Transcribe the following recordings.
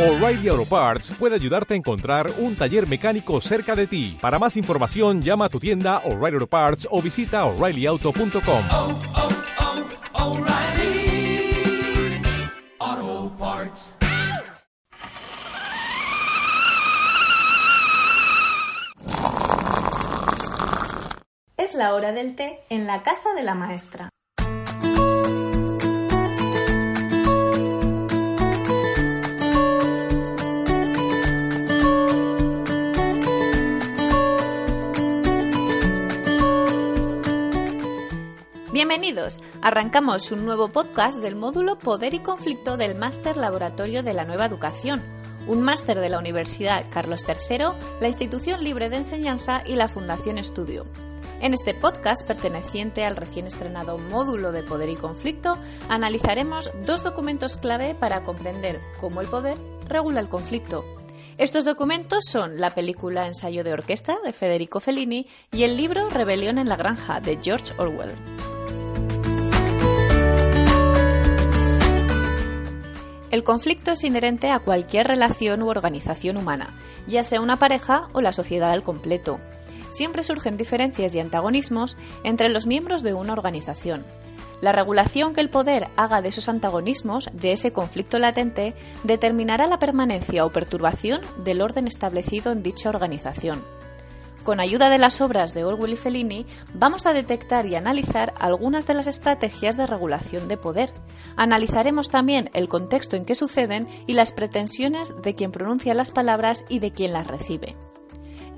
O'Reilly Auto Parts puede ayudarte a encontrar un taller mecánico cerca de ti. Para más información, llama a tu tienda O'Reilly Auto Parts o visita oreillyauto.com. oh, oh, Parts. Es la hora del té en la casa de la maestra. Bienvenidos. Arrancamos un nuevo podcast del módulo Poder y Conflicto del Máster Laboratorio de la Nueva Educación, un máster de la Universidad Carlos III, la Institución Libre de Enseñanza y la Fundación Estudio. En este podcast, perteneciente al recién estrenado módulo de Poder y Conflicto, analizaremos dos documentos clave para comprender cómo el poder regula el conflicto. Estos documentos son la película Ensayo de Orquesta de Federico Fellini y el libro Rebelión en la Granja de George Orwell. El conflicto es inherente a cualquier relación u organización humana, ya sea una pareja o la sociedad al completo. Siempre surgen diferencias y antagonismos entre los miembros de una organización. La regulación que el poder haga de esos antagonismos, de ese conflicto latente, determinará la permanencia o perturbación del orden establecido en dicha organización. Con ayuda de las obras de Orwell y Fellini, vamos a detectar y analizar algunas de las estrategias de regulación de poder. Analizaremos también el contexto en que suceden y las pretensiones de quien pronuncia las palabras y de quien las recibe.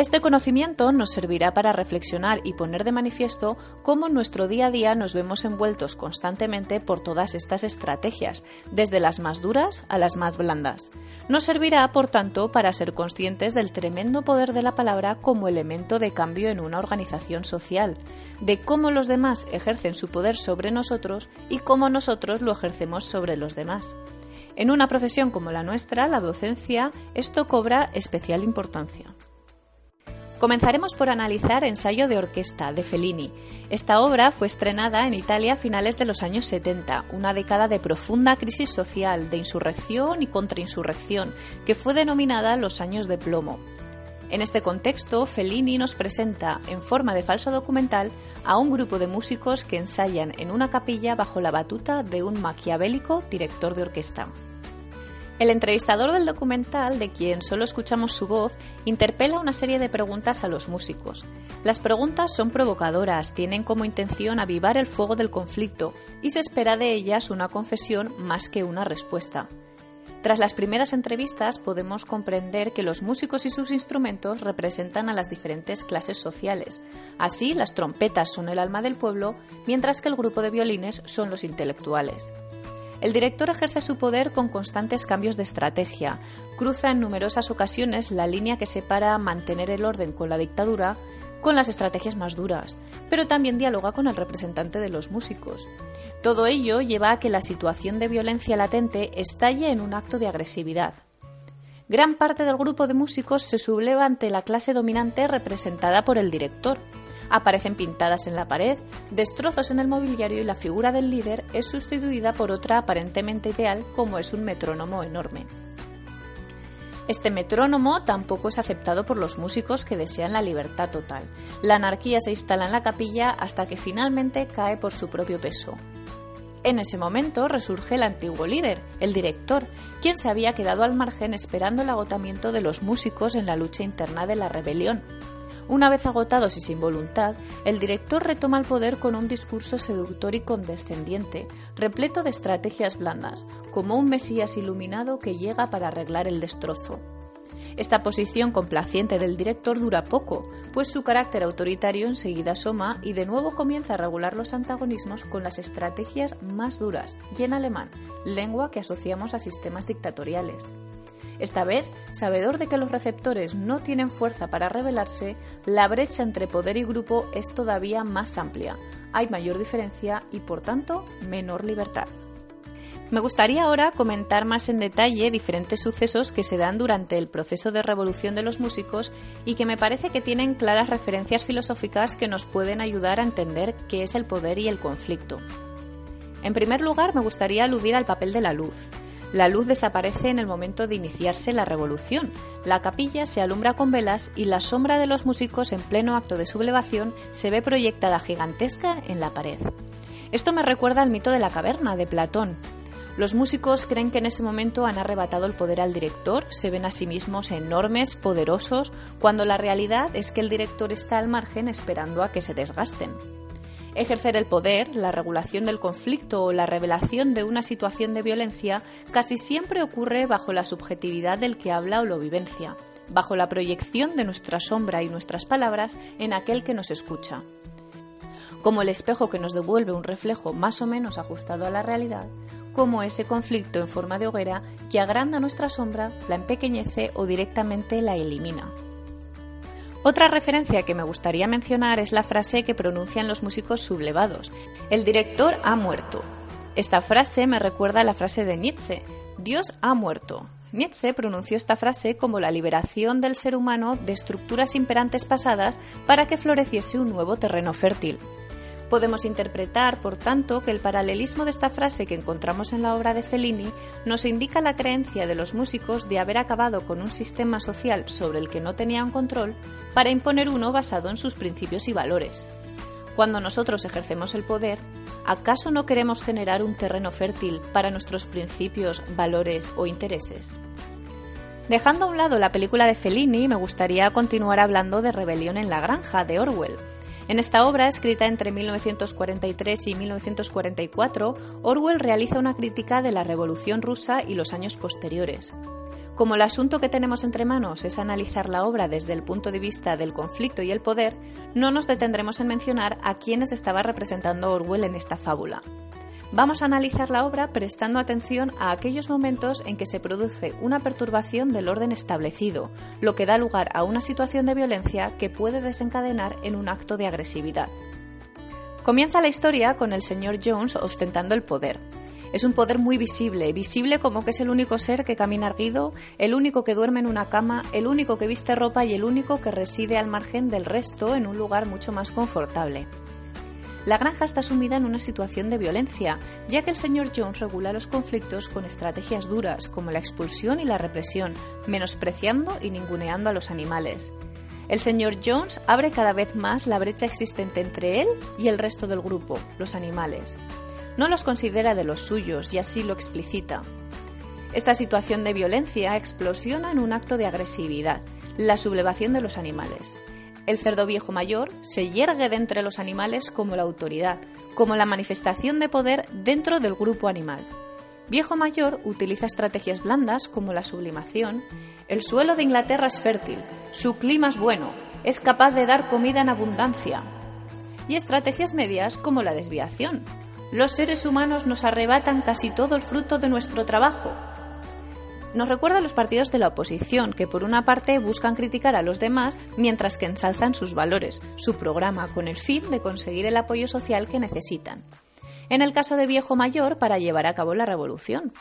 Este conocimiento nos servirá para reflexionar y poner de manifiesto cómo en nuestro día a día nos vemos envueltos constantemente por todas estas estrategias, desde las más duras a las más blandas. Nos servirá, por tanto, para ser conscientes del tremendo poder de la palabra como elemento de cambio en una organización social, de cómo los demás ejercen su poder sobre nosotros y cómo nosotros lo ejercemos sobre los demás. En una profesión como la nuestra, la docencia, esto cobra especial importancia. Comenzaremos por analizar Ensayo de Orquesta de Fellini. Esta obra fue estrenada en Italia a finales de los años 70, una década de profunda crisis social, de insurrección y contrainsurrección, que fue denominada los años de plomo. En este contexto, Fellini nos presenta, en forma de falso documental, a un grupo de músicos que ensayan en una capilla bajo la batuta de un maquiavélico director de orquesta. El entrevistador del documental, de quien solo escuchamos su voz, interpela una serie de preguntas a los músicos. Las preguntas son provocadoras, tienen como intención avivar el fuego del conflicto y se espera de ellas una confesión más que una respuesta. Tras las primeras entrevistas podemos comprender que los músicos y sus instrumentos representan a las diferentes clases sociales. Así, las trompetas son el alma del pueblo, mientras que el grupo de violines son los intelectuales. El director ejerce su poder con constantes cambios de estrategia, cruza en numerosas ocasiones la línea que separa mantener el orden con la dictadura con las estrategias más duras, pero también dialoga con el representante de los músicos. Todo ello lleva a que la situación de violencia latente estalle en un acto de agresividad. Gran parte del grupo de músicos se subleva ante la clase dominante representada por el director, aparecen pintadas en la pared, destrozos en el mobiliario y la figura del líder es sustituida por otra aparentemente ideal como es un metrónomo enorme. Este metrónomo tampoco es aceptado por los músicos que desean la libertad total. La anarquía se instala en la capilla hasta que finalmente cae por su propio peso. En ese momento resurge el antiguo líder, el director, quien se había quedado al margen esperando el agotamiento de los músicos en la lucha interna de la rebelión. Una vez agotados y sin voluntad, el director retoma el poder con un discurso seductor y condescendiente, repleto de estrategias blandas, como un Mesías iluminado que llega para arreglar el destrozo. Esta posición complaciente del director dura poco, pues su carácter autoritario enseguida asoma y de nuevo comienza a regular los antagonismos con las estrategias más duras, y en alemán, lengua que asociamos a sistemas dictatoriales. Esta vez, sabedor de que los receptores no tienen fuerza para rebelarse, la brecha entre poder y grupo es todavía más amplia. Hay mayor diferencia y, por tanto, menor libertad. Me gustaría ahora comentar más en detalle diferentes sucesos que se dan durante el proceso de revolución de los músicos y que me parece que tienen claras referencias filosóficas que nos pueden ayudar a entender qué es el poder y el conflicto. En primer lugar, me gustaría aludir al papel de la luz. La luz desaparece en el momento de iniciarse la revolución. La capilla se alumbra con velas y la sombra de los músicos en pleno acto de sublevación se ve proyectada gigantesca en la pared. Esto me recuerda al mito de la caverna de Platón. Los músicos creen que en ese momento han arrebatado el poder al director, se ven a sí mismos enormes, poderosos, cuando la realidad es que el director está al margen esperando a que se desgasten. Ejercer el poder, la regulación del conflicto o la revelación de una situación de violencia casi siempre ocurre bajo la subjetividad del que habla o lo vivencia, bajo la proyección de nuestra sombra y nuestras palabras en aquel que nos escucha. Como el espejo que nos devuelve un reflejo más o menos ajustado a la realidad, como ese conflicto en forma de hoguera que agranda nuestra sombra, la empequeñece o directamente la elimina. Otra referencia que me gustaría mencionar es la frase que pronuncian los músicos sublevados. El director ha muerto. Esta frase me recuerda a la frase de Nietzsche. Dios ha muerto. Nietzsche pronunció esta frase como la liberación del ser humano de estructuras imperantes pasadas para que floreciese un nuevo terreno fértil. Podemos interpretar, por tanto, que el paralelismo de esta frase que encontramos en la obra de Fellini nos indica la creencia de los músicos de haber acabado con un sistema social sobre el que no tenían control para imponer uno basado en sus principios y valores. Cuando nosotros ejercemos el poder, ¿acaso no queremos generar un terreno fértil para nuestros principios, valores o intereses? Dejando a un lado la película de Fellini, me gustaría continuar hablando de Rebelión en la Granja de Orwell. En esta obra, escrita entre 1943 y 1944, Orwell realiza una crítica de la Revolución rusa y los años posteriores. Como el asunto que tenemos entre manos es analizar la obra desde el punto de vista del conflicto y el poder, no nos detendremos en mencionar a quienes estaba representando Orwell en esta fábula. Vamos a analizar la obra prestando atención a aquellos momentos en que se produce una perturbación del orden establecido, lo que da lugar a una situación de violencia que puede desencadenar en un acto de agresividad. Comienza la historia con el señor Jones ostentando el poder. Es un poder muy visible, visible como que es el único ser que camina erguido, el único que duerme en una cama, el único que viste ropa y el único que reside al margen del resto en un lugar mucho más confortable. La granja está sumida en una situación de violencia, ya que el señor Jones regula los conflictos con estrategias duras como la expulsión y la represión, menospreciando y ninguneando a los animales. El señor Jones abre cada vez más la brecha existente entre él y el resto del grupo, los animales. No los considera de los suyos y así lo explicita. Esta situación de violencia explosiona en un acto de agresividad, la sublevación de los animales. El cerdo viejo mayor se yergue de entre los animales como la autoridad, como la manifestación de poder dentro del grupo animal. Viejo mayor utiliza estrategias blandas como la sublimación. El suelo de Inglaterra es fértil, su clima es bueno, es capaz de dar comida en abundancia. Y estrategias medias como la desviación. Los seres humanos nos arrebatan casi todo el fruto de nuestro trabajo, nos recuerda a los partidos de la oposición, que por una parte buscan criticar a los demás mientras que ensalzan sus valores, su programa, con el fin de conseguir el apoyo social que necesitan. En el caso de Viejo Mayor, para llevar a cabo la revolución.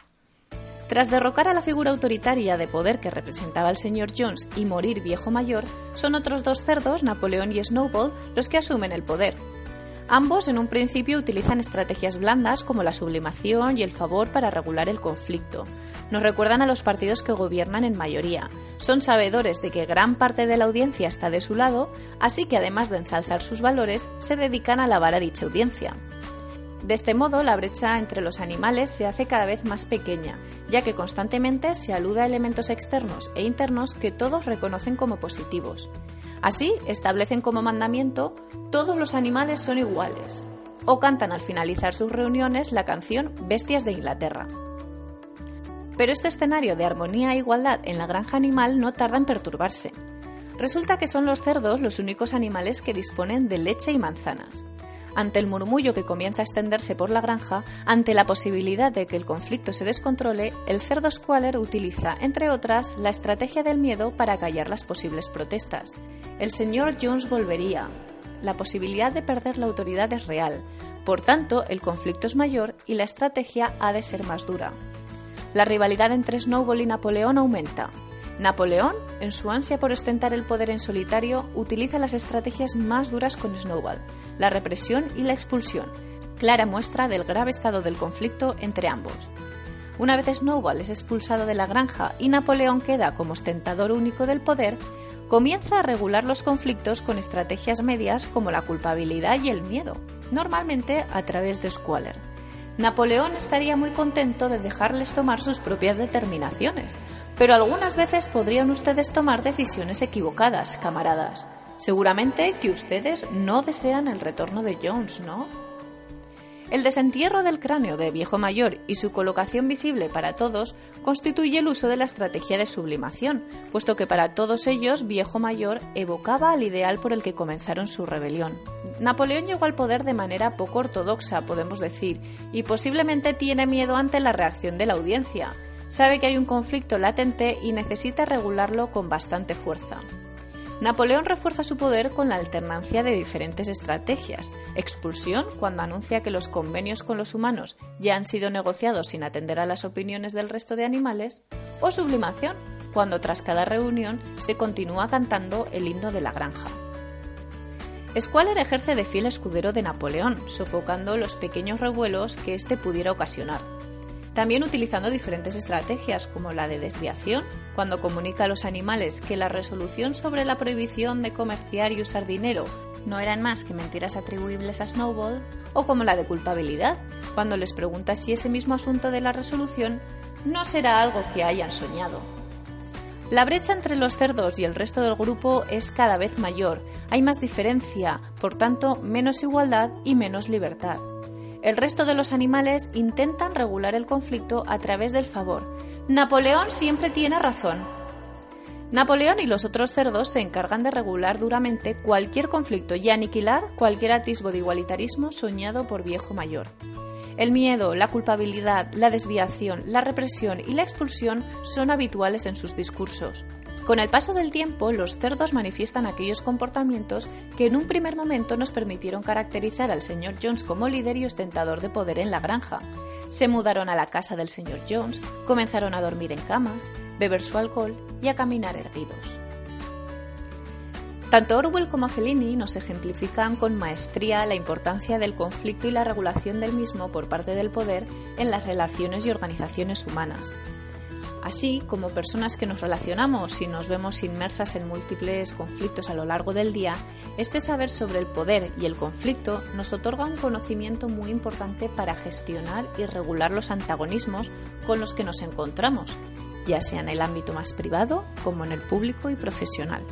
Tras derrocar a la figura autoritaria de poder que representaba el señor Jones y morir Viejo Mayor, son otros dos cerdos, Napoleón y Snowball, los que asumen el poder, Ambos en un principio utilizan estrategias blandas como la sublimación y el favor para regular el conflicto. Nos recuerdan a los partidos que gobiernan en mayoría. Son sabedores de que gran parte de la audiencia está de su lado, así que además de ensalzar sus valores, se dedican a lavar a dicha audiencia. De este modo, la brecha entre los animales se hace cada vez más pequeña, ya que constantemente se alude a elementos externos e internos que todos reconocen como positivos. Así, establecen como mandamiento todos los animales son iguales, o cantan al finalizar sus reuniones la canción Bestias de Inglaterra. Pero este escenario de armonía e igualdad en la granja animal no tarda en perturbarse. Resulta que son los cerdos los únicos animales que disponen de leche y manzanas. Ante el murmullo que comienza a extenderse por la granja, ante la posibilidad de que el conflicto se descontrole, el cerdo Squaller utiliza, entre otras, la estrategia del miedo para callar las posibles protestas. El señor Jones volvería. La posibilidad de perder la autoridad es real. Por tanto, el conflicto es mayor y la estrategia ha de ser más dura. La rivalidad entre Snowball y Napoleón aumenta. Napoleón, en su ansia por ostentar el poder en solitario, utiliza las estrategias más duras con Snowball, la represión y la expulsión, clara muestra del grave estado del conflicto entre ambos. Una vez Snowball es expulsado de la granja y Napoleón queda como ostentador único del poder, comienza a regular los conflictos con estrategias medias como la culpabilidad y el miedo, normalmente a través de Squaller. Napoleón estaría muy contento de dejarles tomar sus propias determinaciones, pero algunas veces podrían ustedes tomar decisiones equivocadas, camaradas. Seguramente que ustedes no desean el retorno de Jones, ¿no? El desentierro del cráneo de viejo mayor y su colocación visible para todos constituye el uso de la estrategia de sublimación, puesto que para todos ellos viejo mayor evocaba al ideal por el que comenzaron su rebelión. Napoleón llegó al poder de manera poco ortodoxa, podemos decir, y posiblemente tiene miedo ante la reacción de la audiencia. Sabe que hay un conflicto latente y necesita regularlo con bastante fuerza. Napoleón refuerza su poder con la alternancia de diferentes estrategias. Expulsión, cuando anuncia que los convenios con los humanos ya han sido negociados sin atender a las opiniones del resto de animales. O sublimación, cuando tras cada reunión se continúa cantando el himno de la granja. Squaller ejerce de fiel escudero de Napoleón, sofocando los pequeños revuelos que éste pudiera ocasionar también utilizando diferentes estrategias como la de desviación, cuando comunica a los animales que la resolución sobre la prohibición de comerciar y usar dinero no eran más que mentiras atribuibles a Snowball, o como la de culpabilidad, cuando les pregunta si ese mismo asunto de la resolución no será algo que hayan soñado. La brecha entre los cerdos y el resto del grupo es cada vez mayor, hay más diferencia, por tanto menos igualdad y menos libertad. El resto de los animales intentan regular el conflicto a través del favor. Napoleón siempre tiene razón. Napoleón y los otros cerdos se encargan de regular duramente cualquier conflicto y aniquilar cualquier atisbo de igualitarismo soñado por viejo mayor. El miedo, la culpabilidad, la desviación, la represión y la expulsión son habituales en sus discursos. Con el paso del tiempo, los cerdos manifiestan aquellos comportamientos que en un primer momento nos permitieron caracterizar al señor Jones como líder y ostentador de poder en la granja. Se mudaron a la casa del señor Jones, comenzaron a dormir en camas, beber su alcohol y a caminar erguidos. Tanto Orwell como Fellini nos ejemplifican con maestría la importancia del conflicto y la regulación del mismo por parte del poder en las relaciones y organizaciones humanas. Así como personas que nos relacionamos y nos vemos inmersas en múltiples conflictos a lo largo del día, este saber sobre el poder y el conflicto nos otorga un conocimiento muy importante para gestionar y regular los antagonismos con los que nos encontramos, ya sea en el ámbito más privado como en el público y profesional.